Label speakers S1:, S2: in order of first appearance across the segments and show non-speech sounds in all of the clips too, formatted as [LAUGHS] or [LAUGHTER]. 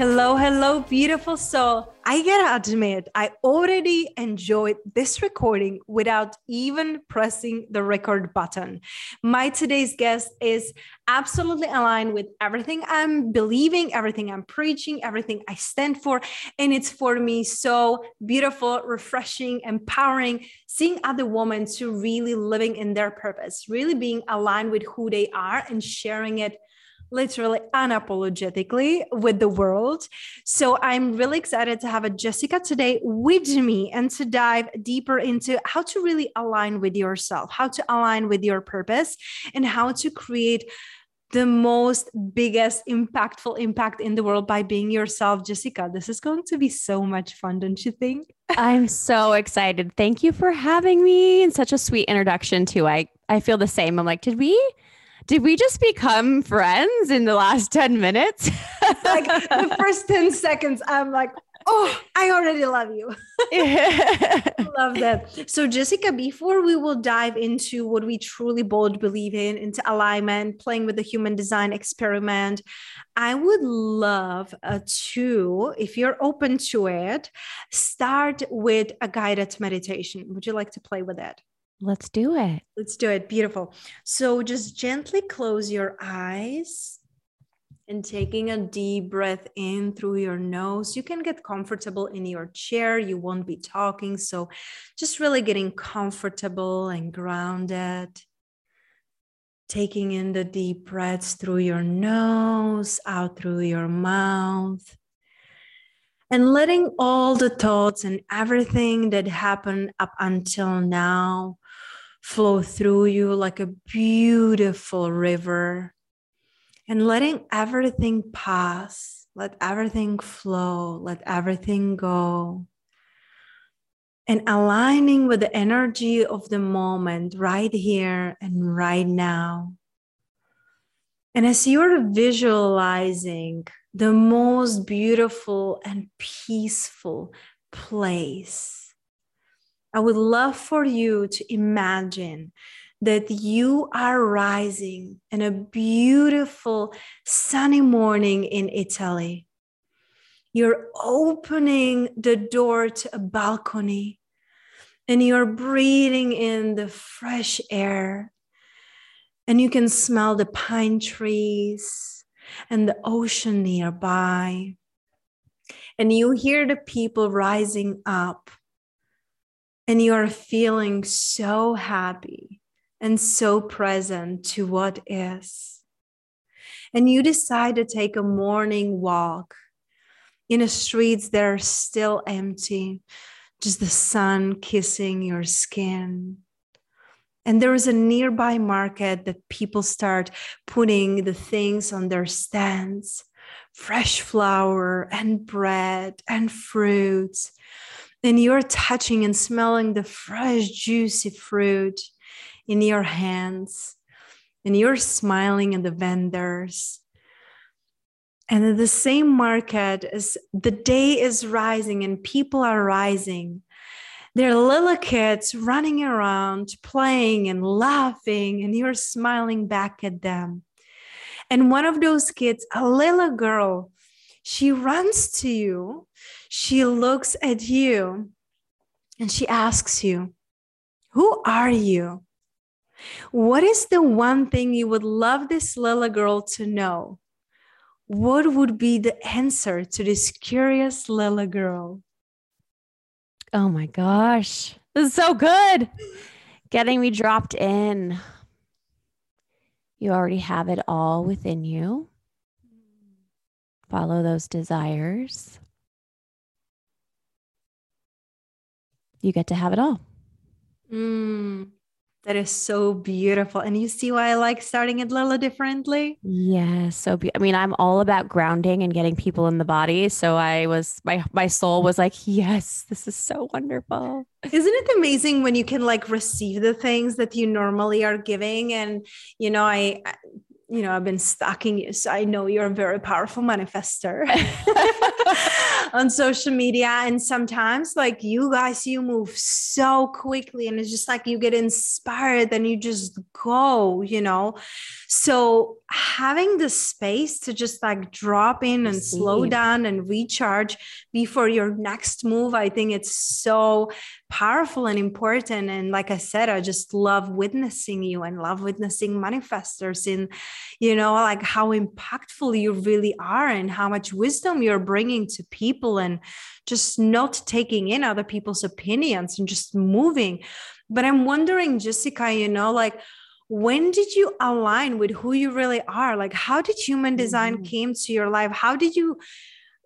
S1: Hello, hello, beautiful soul. I gotta admit, I already enjoyed this recording without even pressing the record button. My today's guest is absolutely aligned with everything I'm believing, everything I'm preaching, everything I stand for. And it's for me so beautiful, refreshing, empowering, seeing other women to really living in their purpose, really being aligned with who they are and sharing it literally unapologetically with the world. So I'm really excited to have a Jessica today with me and to dive deeper into how to really align with yourself, how to align with your purpose, and how to create the most biggest impactful impact in the world by being yourself. Jessica this is going to be so much fun don't you think?
S2: I'm so excited. Thank you for having me and such a sweet introduction too. I i feel the same. I'm like did we did we just become friends in the last 10 minutes? [LAUGHS]
S1: like the first 10 seconds, I'm like, oh, I already love you. [LAUGHS] love that. So, Jessica, before we will dive into what we truly both believe in, into alignment, playing with the human design experiment, I would love uh, to, if you're open to it, start with a guided meditation. Would you like to play with it?
S2: Let's do it.
S1: Let's do it. Beautiful. So just gently close your eyes and taking a deep breath in through your nose. You can get comfortable in your chair. You won't be talking. So just really getting comfortable and grounded. Taking in the deep breaths through your nose, out through your mouth and letting all the thoughts and everything that happened up until now flow through you like a beautiful river and letting everything pass, let everything flow, let everything go. And aligning with the energy of the moment right here and right now. And as you're visualizing the most beautiful and peaceful place, I would love for you to imagine that you are rising in a beautiful sunny morning in Italy. You're opening the door to a balcony and you're breathing in the fresh air. And you can smell the pine trees and the ocean nearby. And you hear the people rising up and you are feeling so happy and so present to what is. And you decide to take a morning walk in the streets that are still empty, just the sun kissing your skin. And there is a nearby market that people start putting the things on their stands fresh flour and bread and fruits and you're touching and smelling the fresh, juicy fruit in your hands, and you're smiling at the vendors. And in the same market, as the day is rising and people are rising, there are little kids running around, playing and laughing, and you're smiling back at them. And one of those kids, a little girl, she runs to you she looks at you and she asks you, Who are you? What is the one thing you would love this little girl to know? What would be the answer to this curious little girl?
S2: Oh my gosh. This is so good. Getting me dropped in. You already have it all within you. Follow those desires. You get to have it all.
S1: Mm. That is so beautiful. And you see why I like starting it a little differently?
S2: Yeah, so be- I mean, I'm all about grounding and getting people in the body. So I was my my soul was like, "Yes, this is so wonderful."
S1: Isn't it amazing when you can like receive the things that you normally are giving and you know, I you know, I've been stalking you, so I know you're a very powerful manifestor [LAUGHS] [LAUGHS] on social media. And sometimes, like you guys, you move so quickly, and it's just like you get inspired and you just go, you know. So, having the space to just like drop in and slow down and recharge before your next move, I think it's so powerful and important. And like I said, I just love witnessing you and love witnessing manifestors in, you know, like how impactful you really are and how much wisdom you're bringing to people and just not taking in other people's opinions and just moving. But I'm wondering, Jessica, you know, like, when did you align with who you really are like how did human design mm-hmm. came to your life how did you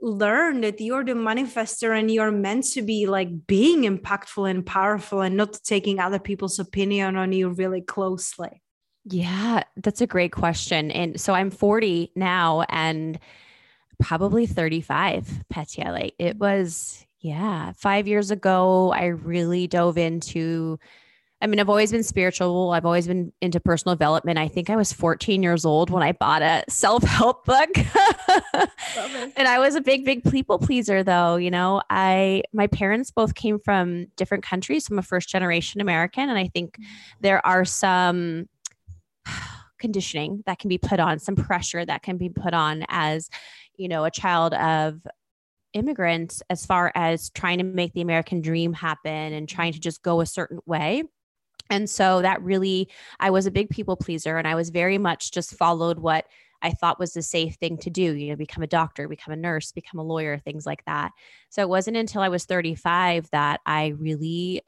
S1: learn that you're the manifestor and you're meant to be like being impactful and powerful and not taking other people's opinion on you really closely?
S2: Yeah, that's a great question. And so I'm 40 now and probably 35, Petya. Like it mm. was, yeah, five years ago, I really dove into I mean, I've always been spiritual. I've always been into personal development. I think I was 14 years old when I bought a self help [LAUGHS] book. and I was a big, big people pleaser, though. You know, I, my parents both came from different countries. So I'm a first generation American. And I think mm. there are some [SIGHS] conditioning that can be put on, some pressure that can be put on as, you know, a child of immigrants as far as trying to make the American dream happen and trying to just go a certain way. And so that really, I was a big people pleaser and I was very much just followed what I thought was the safe thing to do, you know, become a doctor, become a nurse, become a lawyer, things like that. So it wasn't until I was 35 that I really,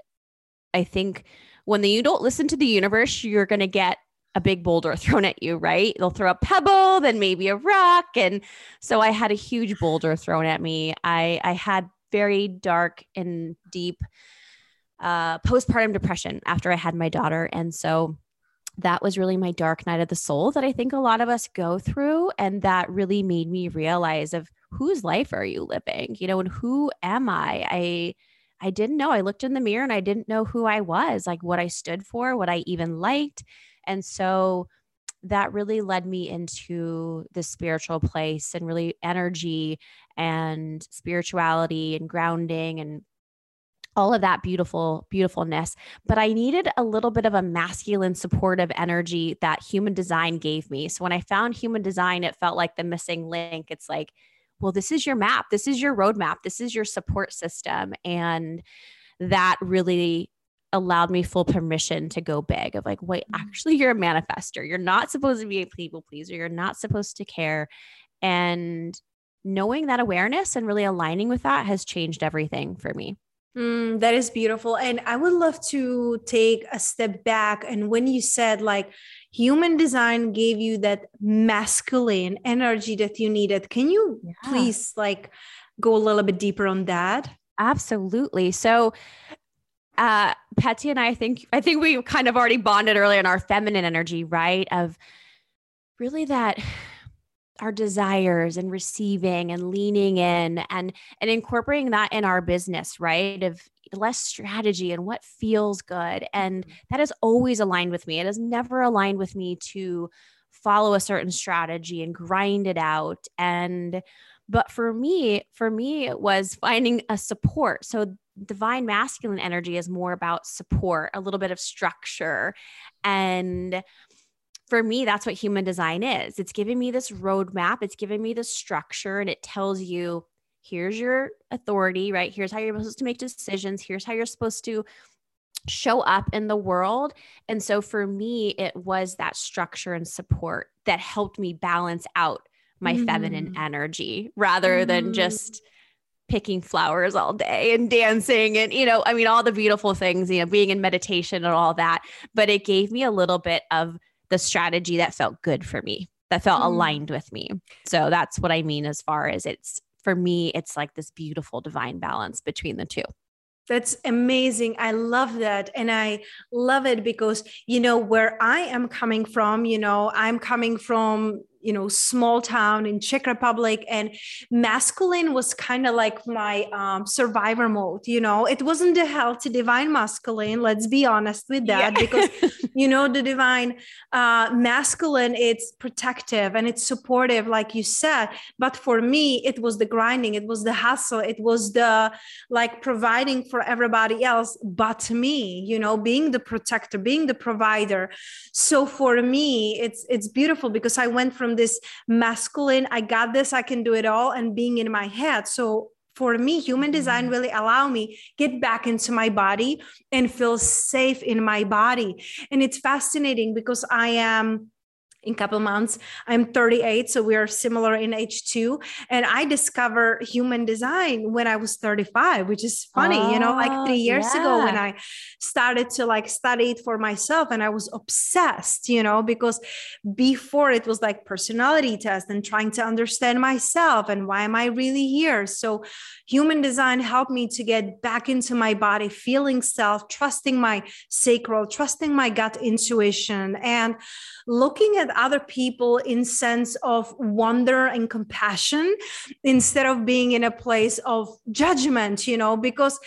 S2: I think when the, you don't listen to the universe, you're going to get a big boulder [LAUGHS] thrown at you, right? They'll throw a pebble, then maybe a rock. And so I had a huge boulder thrown at me. I, I had very dark and deep uh, postpartum depression after I had my daughter. And so that was really my dark night of the soul that I think a lot of us go through. And that really made me realize of whose life are you living, you know, and who am I? I, I didn't know. I looked in the mirror and I didn't know who I was, like what I stood for, what I even liked. And so that really led me into the spiritual place and really energy and spirituality and grounding and all of that beautiful beautifulness but i needed a little bit of a masculine supportive energy that human design gave me. So when i found human design it felt like the missing link. It's like well this is your map. This is your roadmap. This is your support system. And that really allowed me full permission to go big of like wait mm-hmm. actually you're a manifestor. You're not supposed to be a people pleaser. You're not supposed to care. And knowing that awareness and really aligning with that has changed everything for me
S1: Mm, that is beautiful. And I would love to take a step back. And when you said like human design gave you that masculine energy that you needed, can you yeah. please like go a little bit deeper on that?
S2: Absolutely. So, uh, Petya and I think I think we kind of already bonded earlier in our feminine energy, right? Of really that our desires and receiving and leaning in and and incorporating that in our business right? Of less strategy and what feels good. And mm-hmm. that is always aligned with me. It has never aligned with me to follow a certain strategy and grind it out. And but for me for me it was finding a support. So divine masculine energy is more about support a little bit of structure. And for me, that's what human design is. It's giving me this roadmap, it's giving me the structure, and it tells you here's your authority, right? Here's how you're supposed to make decisions, here's how you're supposed to show up in the world. And so for me, it was that structure and support that helped me balance out my mm. feminine energy rather mm. than just picking flowers all day and dancing and you know i mean all the beautiful things you know being in meditation and all that but it gave me a little bit of the strategy that felt good for me that felt mm. aligned with me so that's what i mean as far as it's for me it's like this beautiful divine balance between the two
S1: that's amazing. I love that. And I love it because, you know, where I am coming from, you know, I'm coming from you know small town in czech republic and masculine was kind of like my um, survivor mode you know it wasn't the healthy divine masculine let's be honest with that yeah. because [LAUGHS] you know the divine uh, masculine it's protective and it's supportive like you said but for me it was the grinding it was the hustle it was the like providing for everybody else but me you know being the protector being the provider so for me it's it's beautiful because i went from this masculine i got this i can do it all and being in my head so for me human design mm-hmm. really allow me get back into my body and feel safe in my body and it's fascinating because i am in couple months. I'm 38, so we are similar in age too. And I discovered human design when I was 35, which is funny, oh, you know, like three oh, years yeah. ago when I started to like study it for myself and I was obsessed, you know, because before it was like personality test and trying to understand myself and why am I really here. So human design helped me to get back into my body, feeling self, trusting my sacral, trusting my gut intuition and looking at other people in sense of wonder and compassion instead of being in a place of judgment you know because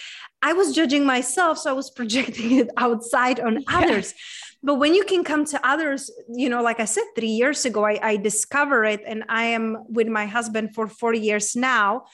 S1: i was judging myself so i was [LAUGHS] projecting it outside on yeah. others but when you can come to others you know like i said three years ago I, I discover it and i am with my husband for 40 years now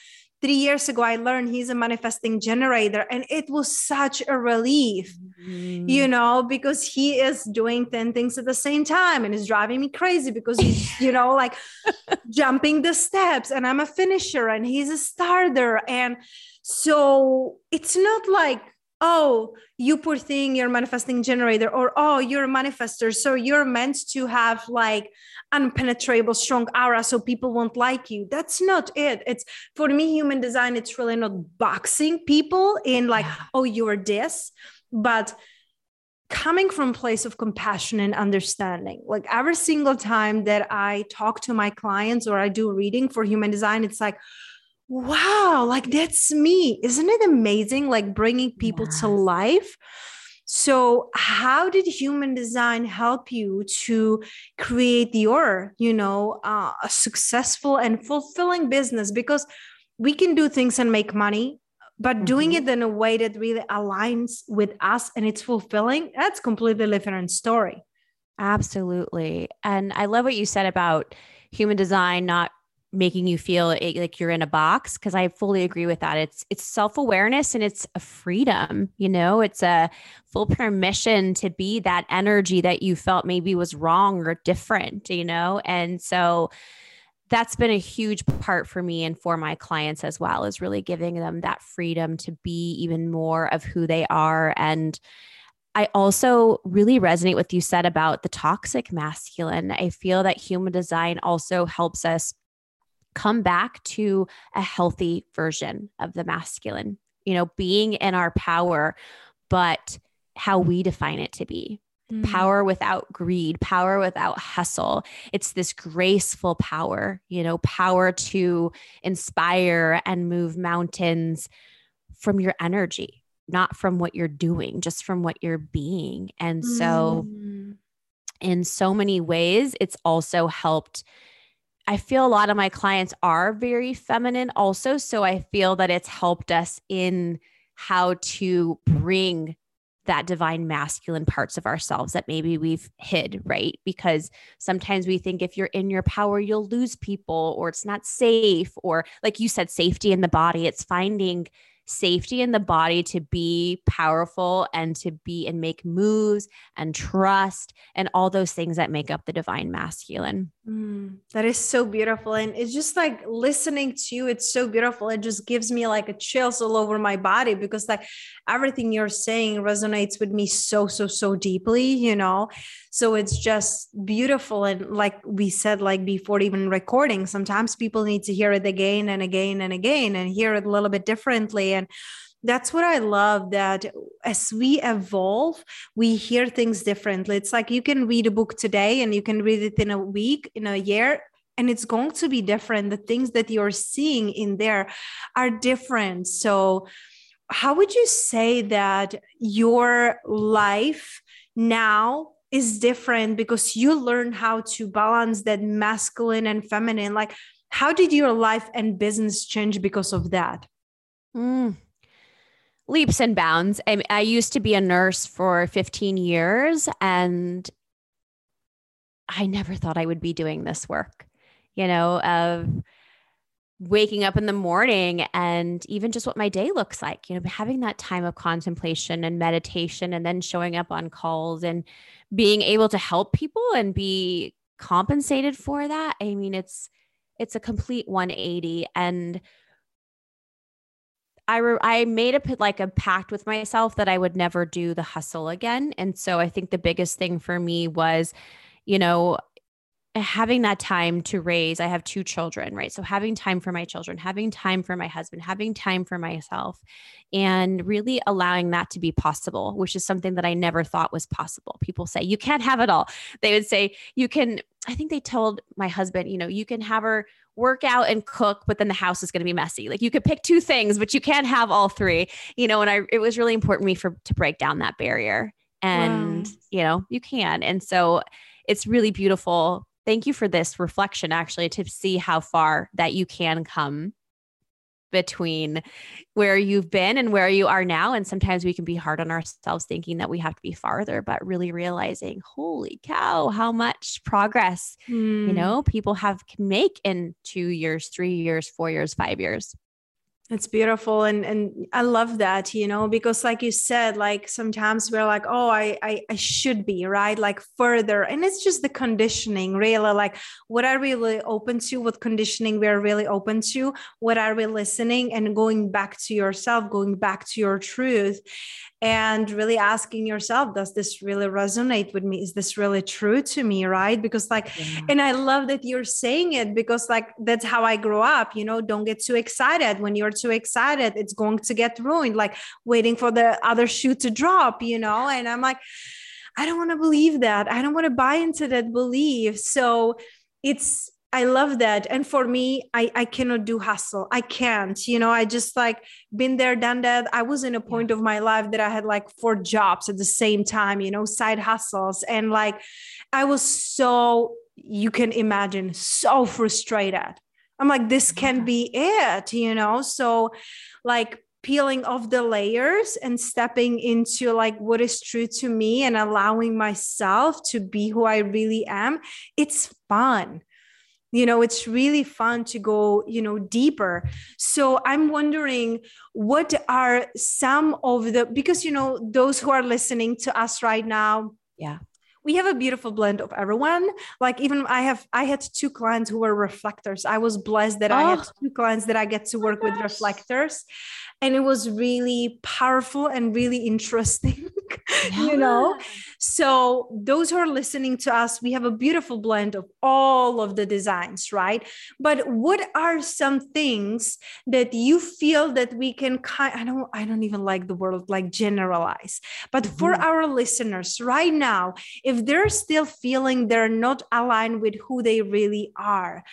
S1: three years ago i learned he's a manifesting generator and it was such a relief mm-hmm. you know because he is doing 10 things at the same time and is driving me crazy because he's you know like [LAUGHS] jumping the steps and i'm a finisher and he's a starter and so it's not like oh, you poor thing, you're manifesting generator, or oh, you're a manifestor. So you're meant to have like unpenetrable, strong aura so people won't like you. That's not it. It's for me, human design, it's really not boxing people in like, oh, you're this, but coming from place of compassion and understanding like every single time that i talk to my clients or i do reading for human design it's like wow, like that's me. Isn't it amazing? Like bringing people yes. to life. So, how did human design help you to create your, you know, uh, a successful and fulfilling business? Because we can do things and make money, but mm-hmm. doing it in a way that really aligns with us and it's fulfilling, that's completely different story.
S2: Absolutely. And I love what you said about human design not making you feel like you're in a box because I fully agree with that. It's it's self-awareness and it's a freedom, you know, it's a full permission to be that energy that you felt maybe was wrong or different, you know? And so that's been a huge part for me and for my clients as well is really giving them that freedom to be even more of who they are and I also really resonate with you said about the toxic masculine. I feel that human design also helps us come back to a healthy version of the masculine, you know, being in our power, but how we define it to be. Mm. Power without greed, power without hustle. It's this graceful power, you know, power to inspire and move mountains from your energy, not from what you're doing, just from what you're being. And so, mm. in so many ways, it's also helped I feel a lot of my clients are very feminine also. So I feel that it's helped us in how to bring that divine masculine parts of ourselves that maybe we've hid, right? Because sometimes we think if you're in your power, you'll lose people or it's not safe, or like you said, safety in the body. It's finding safety in the body to be powerful and to be and make moves and trust and all those things that make up the divine masculine.
S1: Mm, that is so beautiful. And it's just like listening to you, it's so beautiful. It just gives me like a chills all over my body because like everything you're saying resonates with me so, so, so deeply, you know? So it's just beautiful. And like we said, like before even recording, sometimes people need to hear it again and again and again and hear it a little bit differently. And that's what I love that as we evolve, we hear things differently. It's like you can read a book today and you can read it in a week, in a year, and it's going to be different. The things that you're seeing in there are different. So, how would you say that your life now is different because you learn how to balance that masculine and feminine? Like, how did your life and business change because of that?
S2: Mm leaps and bounds. I, I used to be a nurse for 15 years and I never thought I would be doing this work, you know, of waking up in the morning and even just what my day looks like, you know, having that time of contemplation and meditation and then showing up on calls and being able to help people and be compensated for that. I mean, it's it's a complete 180 and I re- I made a like a pact with myself that I would never do the hustle again. And so I think the biggest thing for me was, you know, having that time to raise i have two children right? So having time for my children having time for my husband having time for myself and really allowing that to be possible which is something that i never thought was possible. People say you can't have it all. They would say you can i think they told my husband you know you can have her work out and cook, but then the house is going to be messy. Like you could pick two things, but you can't have all three, you know, and I, it was really important to me for, to break down that barrier and, wow. you know, you can. And so it's really beautiful. Thank you for this reflection actually to see how far that you can come between where you've been and where you are now. And sometimes we can be hard on ourselves thinking that we have to be farther, but really realizing, holy cow, how much progress, mm. you hmm. know, people have can make in two years, three years, four years, five years.
S1: It's beautiful and and I love that, you know, because like you said, like sometimes we're like, oh, I, I I should be, right? Like further. And it's just the conditioning, really. Like what are we really open to? What conditioning we're really open to? What are we listening and going back to yourself, going back to your truth and really asking yourself does this really resonate with me? Is this really true to me right? Because like yeah. and i love that you're saying it because like that's how i grew up you know? Don't get too excited. When you're too excited it's going to get ruined like waiting for the other shoe to drop you know? And i'm like i don't want to believe that. I don't want to buy into that belief. So it's I love that. And for me, I, I cannot do hustle. I can't, you know, I just like been there, done that. I was in a point of my life that I had like four jobs at the same time, you know, side hustles. And like, I was so, you can imagine, so frustrated. I'm like, this can be it, you know? So, like, peeling off the layers and stepping into like what is true to me and allowing myself to be who I really am, it's fun you know it's really fun to go you know deeper. So i'm wondering what are some of the because you know those who are listening to us right now
S2: yeah.
S1: we have a beautiful blend of everyone. Like even i have i had two clients who were reflectors. I was blessed that oh. i had oh. two clients that i get to oh work oh with reflectors. And it was really powerful and really interesting [LAUGHS] yeah. [LAUGHS] you know so those who are listening to us we have a beautiful blend of all of the designs right but what are some things that you feel that we can kind i don't i don't even like the word like generalize but mm-hmm. for our listeners right now if they're still feeling they're not aligned with who they really are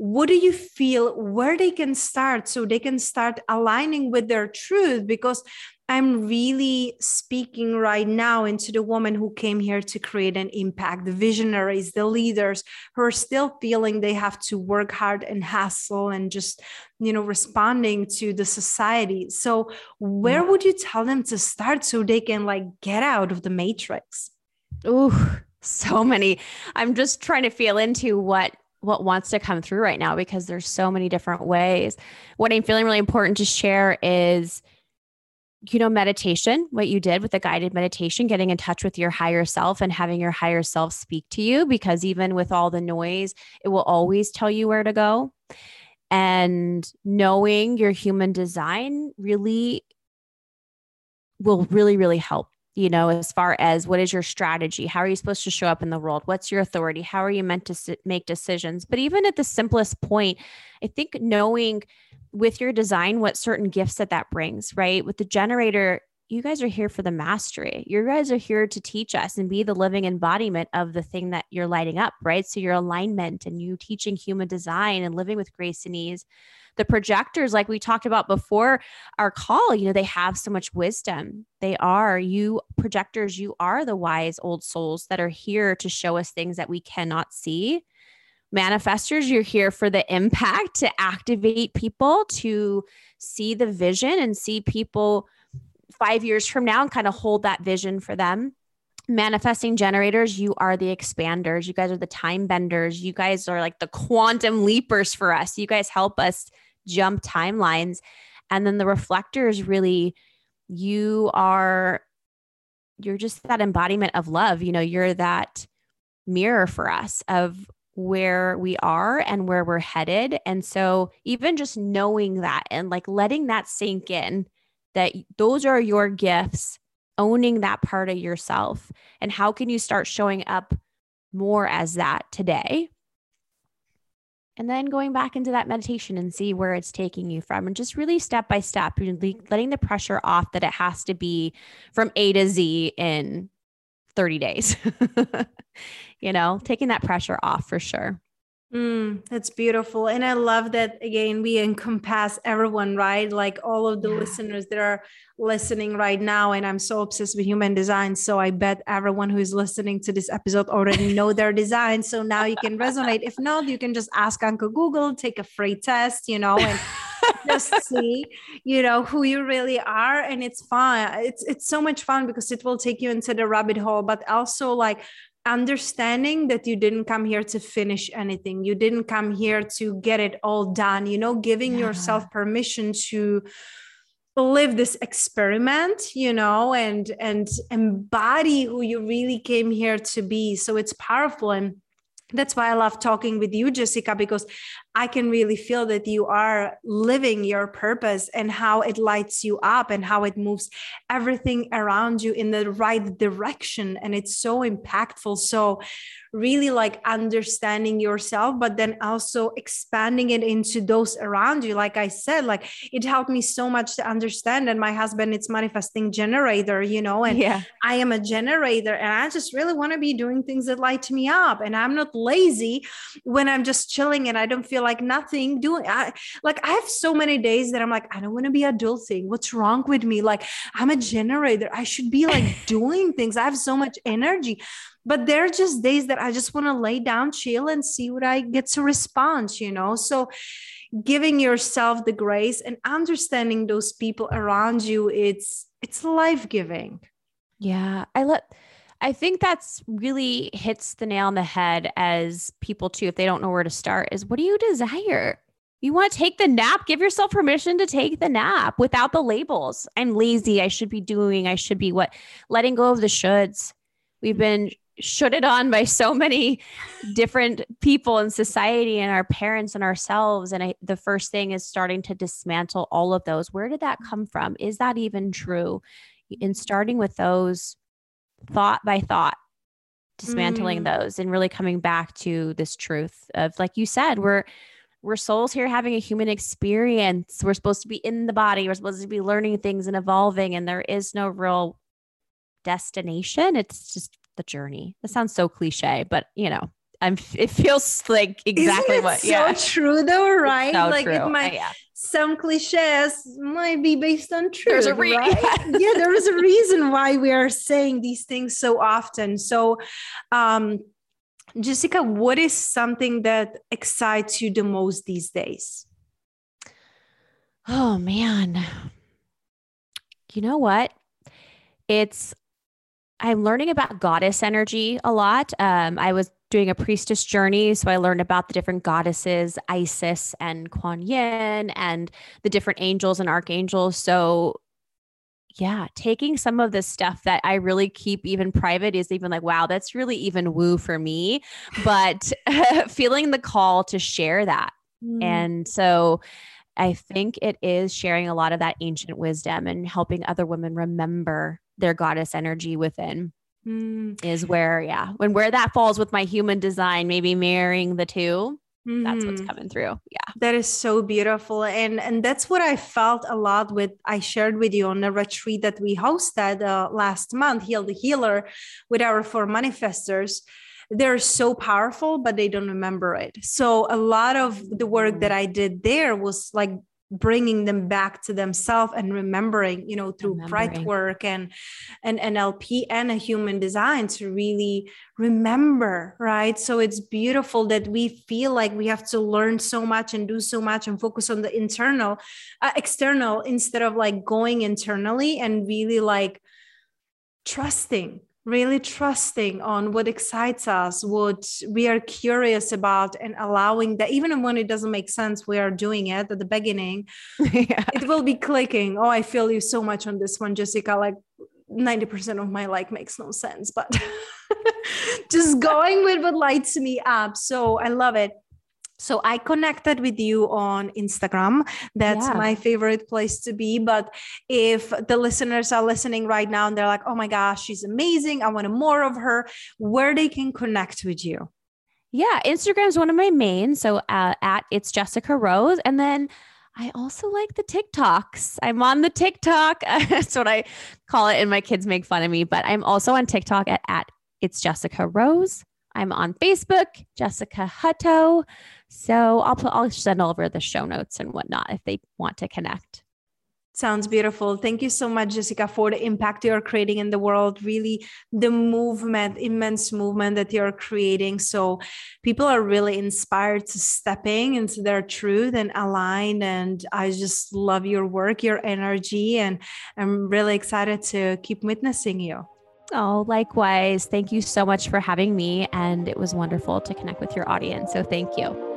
S1: what do you feel where they can start so they can start aligning with their truth because I'm really speaking right now into the woman who came here to create an impact, the visionaries, the leaders who are still feeling they have to work hard and hustle and just, you know, responding to the society. So, where mm. would you tell them to start so they can like get out of the matrix?
S2: Oh, [LAUGHS] so many. I'm just trying to feel into what what wants to come through right now because there's so many different ways. What I'm feeling really important to share is you know, meditation, what you did with the guided meditation, getting in touch with your higher self and having your higher self speak to you, because even with all the noise, it will always tell you where to go. And knowing your human design really will really, really help you know, as far as what is your strategy? How are you supposed to show up in the world? What's your authority? How are you meant to make decisions? But even at the simplest point, I think knowing with your design what certain gifts that that brings, right? With the generator, you guys are here for the mastery. You guys are here to teach us and be the living embodiment of the thing that you're lighting up, right? So your alignment and you teaching human design and living with grace and ease. The projectors, like we talked about before our call, you know, they have so much wisdom. They are, you projectors, you are the wise old souls that are here to show us things that we cannot see manifestors, you're here for the impact to activate people to see the vision and see people five years from now and kind of hold that vision for them. Manifesting generators, you are the expanders. You guys are the time benders. You guys are like the quantum leapers for us. You guys help us jump timelines. And then the reflectors really, you are, you're just that embodiment of love. You know, you're that mirror for us of where we are and where we're headed. And so, even just knowing that and like letting that sink in that those are your gifts, owning that part of yourself. And how can you start showing up more as that today? And then going back into that meditation and see where it's taking you from, and just really step by step, letting the pressure off that it has to be from A to Z in 30 days. [LAUGHS] you know, taking that pressure off for sure.
S1: Mm, that's beautiful. And I love that again, we encompass everyone, right? Like all of the yeah. listeners that are listening right now. And I'm so obsessed with human design. So I bet everyone who is listening to this episode already know [LAUGHS] their design. So now you can resonate. If not, you can just ask Uncle Google, take a free test, you know, and just [LAUGHS] see, you know, who you really are. And it's fun. It's it's so much fun because it will take you into the rabbit hole, but also like understanding that you didn't come here to finish anything you didn't come here to get it all done you know giving yeah. yourself permission to live this experiment you know and and embody who you really came here to be so it's powerful and that's why I love talking with you, Jessica, because I can really feel that you are living your purpose and how it lights you up and how it moves everything around you in the right direction. And it's so impactful. So, really like understanding yourself, but then also expanding it into those around you. Like I said, like it helped me so much to understand. And my husband, it's manifesting generator, you know, and yeah. I am a generator and I just really want to be doing things that light me up. And I'm not lazy when I'm just chilling and I don't feel like nothing doing. I like I have so many days that I'm like, I don't want to be adulting. What's wrong with me? Like I'm a generator. I should be like [LAUGHS] doing things. I have so much energy but there are just days that i just want to lay down chill and see what i get to respond you know so giving yourself the grace and understanding those people around you it's it's life-giving
S2: yeah i let i think that's really hits the nail on the head as people too if they don't know where to start is what do you desire? You want to take the nap? Give yourself permission to take the nap without the labels. I'm lazy. I should be doing i should be what letting go of the shoulds. We've been shut on by so many different people in society and our parents and ourselves and I, the first thing is starting to dismantle all of those. Where did that come from? Is that even true? In starting with those thought by thought dismantling mm. those and really coming back to this truth of like you said we're we're souls here having a human experience we're supposed to be in the body we're supposed to be learning things and evolving and there is no real destination it's just the journey. That sounds so cliche, but you know, I'm [LAUGHS] it feels like exactly
S1: Isn't
S2: what
S1: so
S2: yeah.
S1: true though, [LAUGHS] right?
S2: So
S1: like
S2: true.
S1: it might
S2: yeah.
S1: Some cliches might be based on truth.
S2: There's a re-
S1: right? [LAUGHS] yeah, there is a reason why we are saying these things so often. So um Jessica, what is something that excites you the most these days?
S2: Oh man. You know what? It's I'm learning about goddess energy a lot. Um, I was doing a priestess journey. So I learned about the different goddesses, Isis and Kuan Yin, and the different angels and archangels. So yeah, taking some of the stuff that I really keep even private is even like, wow, that's really even woo for me. But [LAUGHS] feeling the call to share that. Mm. And so I think it is sharing a lot of that ancient wisdom and helping other women remember their goddess energy within. Mm. Is where, yeah, when where that falls with my human design, maybe marrying the 2 mm-hmm. that's what's mm-hmm. coming through yeah
S1: that is so beautiful and and that's what i felt a lot with i shared with you on a retreat that we hosted uh, last month heal the healer with our four manifestors they're so powerful but they don't remember it so a lot of the work that mm. i did there was like bringing them back to themselves and remembering you know through breath work and and nlp and a human design to really remember right? So it's beautiful that we feel like we have to learn so much and do so much and focus on the internal uh, external instead of like going internally and really like trusting really trusting on what excites us, what we are curious about, and allowing that even when it doesn't make sense, we are doing it at the beginning. [LAUGHS] yeah. It will be clicking. Oh, I feel you so much on this one, Jessica. Like 90% of my like makes no sense, but [LAUGHS] just going with what lights me up. So I love it. So I connected with you on Instagram. That's yeah. my favorite place to be. But if the listeners are listening right now and they're like, oh my gosh, she's amazing. I want more of her, where they can connect with you.
S2: Yeah, Instagram is one of my main. So uh, at it's Jessica Rose. And then I also like the TikToks. I'm on the TikTok. [LAUGHS] That's what I call it. And my kids make fun of me, but I'm also on TikTok at, at it's Jessica Rose. I'm on Facebook, Jessica Hutto. So I'll put I'll send over the show notes and whatnot if they want to connect.
S1: Sounds beautiful. Thank you so much, Jessica, for the impact you're creating in the world. Really, the movement, immense movement that you're creating. So people are really inspired to stepping into their truth and align. And I just love your work, your energy, and I'm really excited to keep witnessing you.
S2: Oh, likewise. Thank you so much for having me. And it was wonderful to connect with your audience. So thank you.